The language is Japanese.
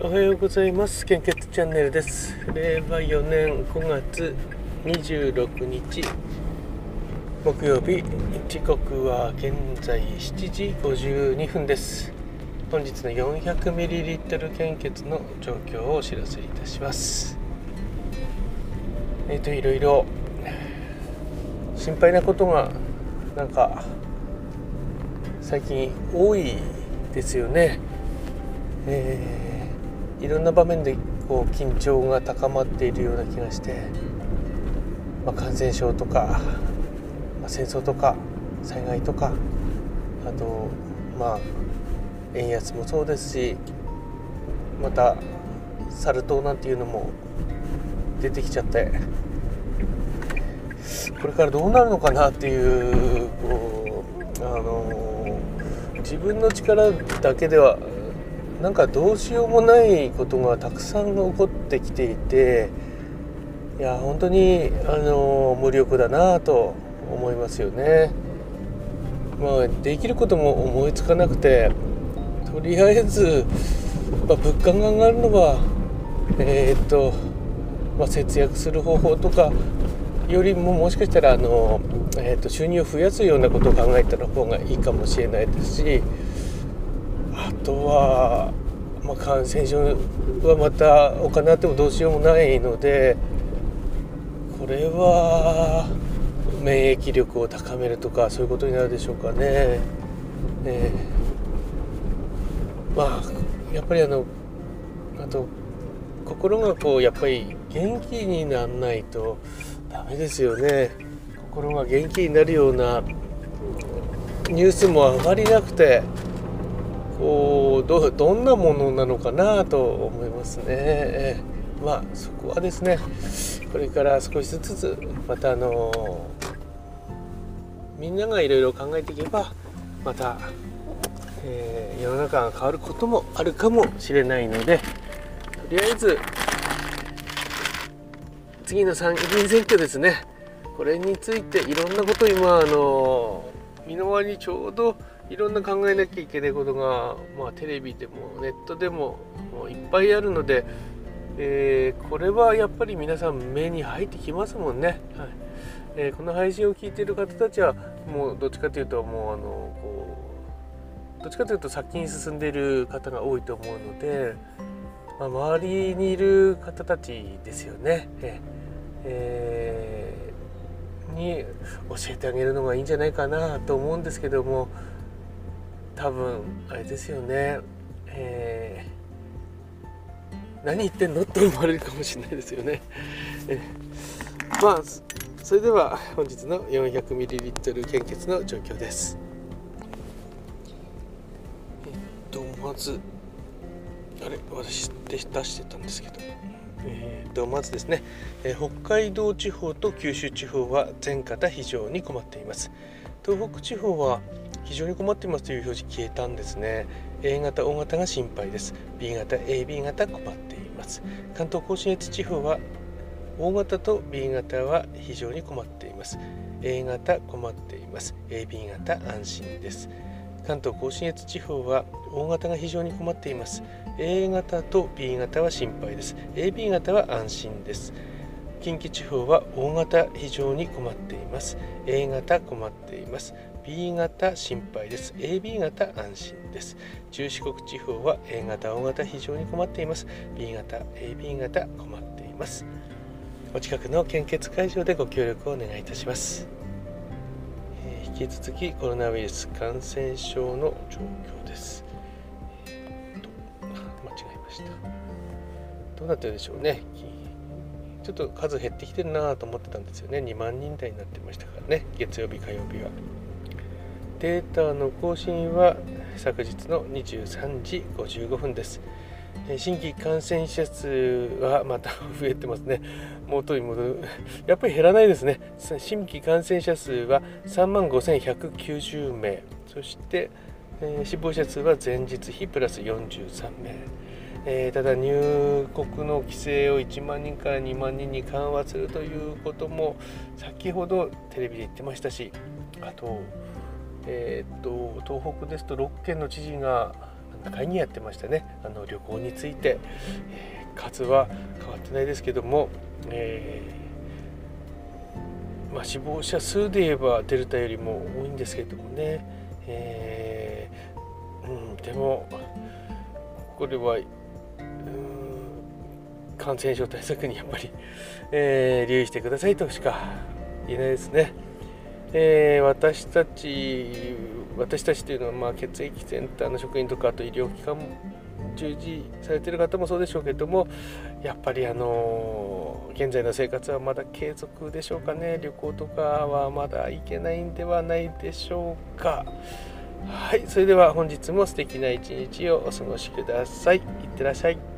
おはようございます。献血チャンネルです。令和4年5月26日。木曜日時刻は現在7時52分です。本日の 400ml 献血の状況をお知らせいたします。えっ、ー、といろいろ心配なことがなんか最近多いですよね、えー、いろんな場面でこう緊張が高まっているような気がして、まあ、感染症とか、まあ、戦争とか災害とかあとまあ円安もそうですしまたサル痘なんていうのも出てきちゃってこれからどうなるのかなっていうこうあの自分の力だけではなんかどうしようもないことがたくさん起こってきていていや本当にあの無力だなと思いますよね。まあ、できることも思いつかなくてとりあえず、まあ、物価が上がるのはえー、っと、まあ、節約する方法とかよりももしかしたらあのえーと、収入を増やすようなことを考えた方がいいかもしれないですしとは、まあ、感染症はまたお金あってもどうしようもないのでこれは免疫力を高めるとかそういうことになるでしょうかね。えー、まあやっぱりあのあと心がこうやっぱり元気にならないとダメですよね。心が元気になるようなニュースも上がりなくてこうどどんなものなのかなと思いますね。まあそこはですねこれから少しずつまたあのみんながいろいろ考えていけばまた、えー、世の中が変わることもあるかもしれないのでとりあえず次の参議院選挙ですねこれについていろんなこと今あの身の回りにちょうどいろんな考えなきゃいけないことが、まあ、テレビでもネットでももういっぱいあるので、えー、これはやっぱり皆さん目に入ってきますもんね。はいえー、この配信を聞いている方たちはもうどっちかというともうあのこうどっちかというと先に進んでいる方が多いと思うので、まあ、周りにいる方たちですよね。えーに教えてあげるのがいいんじゃないかなと思うんですけども多分あれですよね、えー、何言ってんのって思われるかもしれないですよね。えまあそれでは本日の 400ml 献血の状況です。えっとまずあれ私で出してたんですけど。えー、とまずですね、えー、北海道地方と九州地方は全方非常に困っています東北地方は非常に困っていますという表示消えたんですね。A 型 O 型が心配です。B 型 AB 型困っています。関東甲信越地方は O 型と B 型は非常に困っています。A 型困っています。AB 型安心です。関東甲信越地方は大型が非常に困っています。A 型と B 型は心配です。AB 型は安心です。近畿地方は大型非常に困っています。A 型困っています。B 型心配です AB 型安心です中四国地方は A 型大型非常に困っています B 型 AB 型困っていますお近くの献血会場でご協力をお願いいたしますえ引き続きコロナウイルス感染症の状況です。えー、と間違えました。どうなってるでしょうね。ちょっと数減ってきてるなと思ってたんですよね。2万人台になってましたからね。月曜日、火曜日は。データの更新は昨日の23時55分です。新規感染者数はまた増えてますね。元に戻る。やっぱり減らないですね。新規感染者数は3万5190名。そして、えー、死亡者数は前日比プラス43名。えー、ただ入国の規制を1万人から2万人に緩和するということも先ほどテレビで言ってましたしあと,、えーと、東北ですと6県の知事が会にやってましたね。あの旅行について、えー、数は変わってないですけども、えー、まあ、死亡者数で言えばデルタよりも多いんですけどもね、えー、うん、でもこれは感染症対策にやっぱり、え、留意してくださいとしか言えないですね。えー、私たち私たちというのは、まあ、血液センターの職員とかあと医療機関も従事されてる方もそうでしょうけどもやっぱりあの現在の生活はまだ継続でしょうかね。旅行とかはまだ行けないんではないでしょうか。はいそれでは本日も素敵な一日をお過ごしください。いってらっしゃい。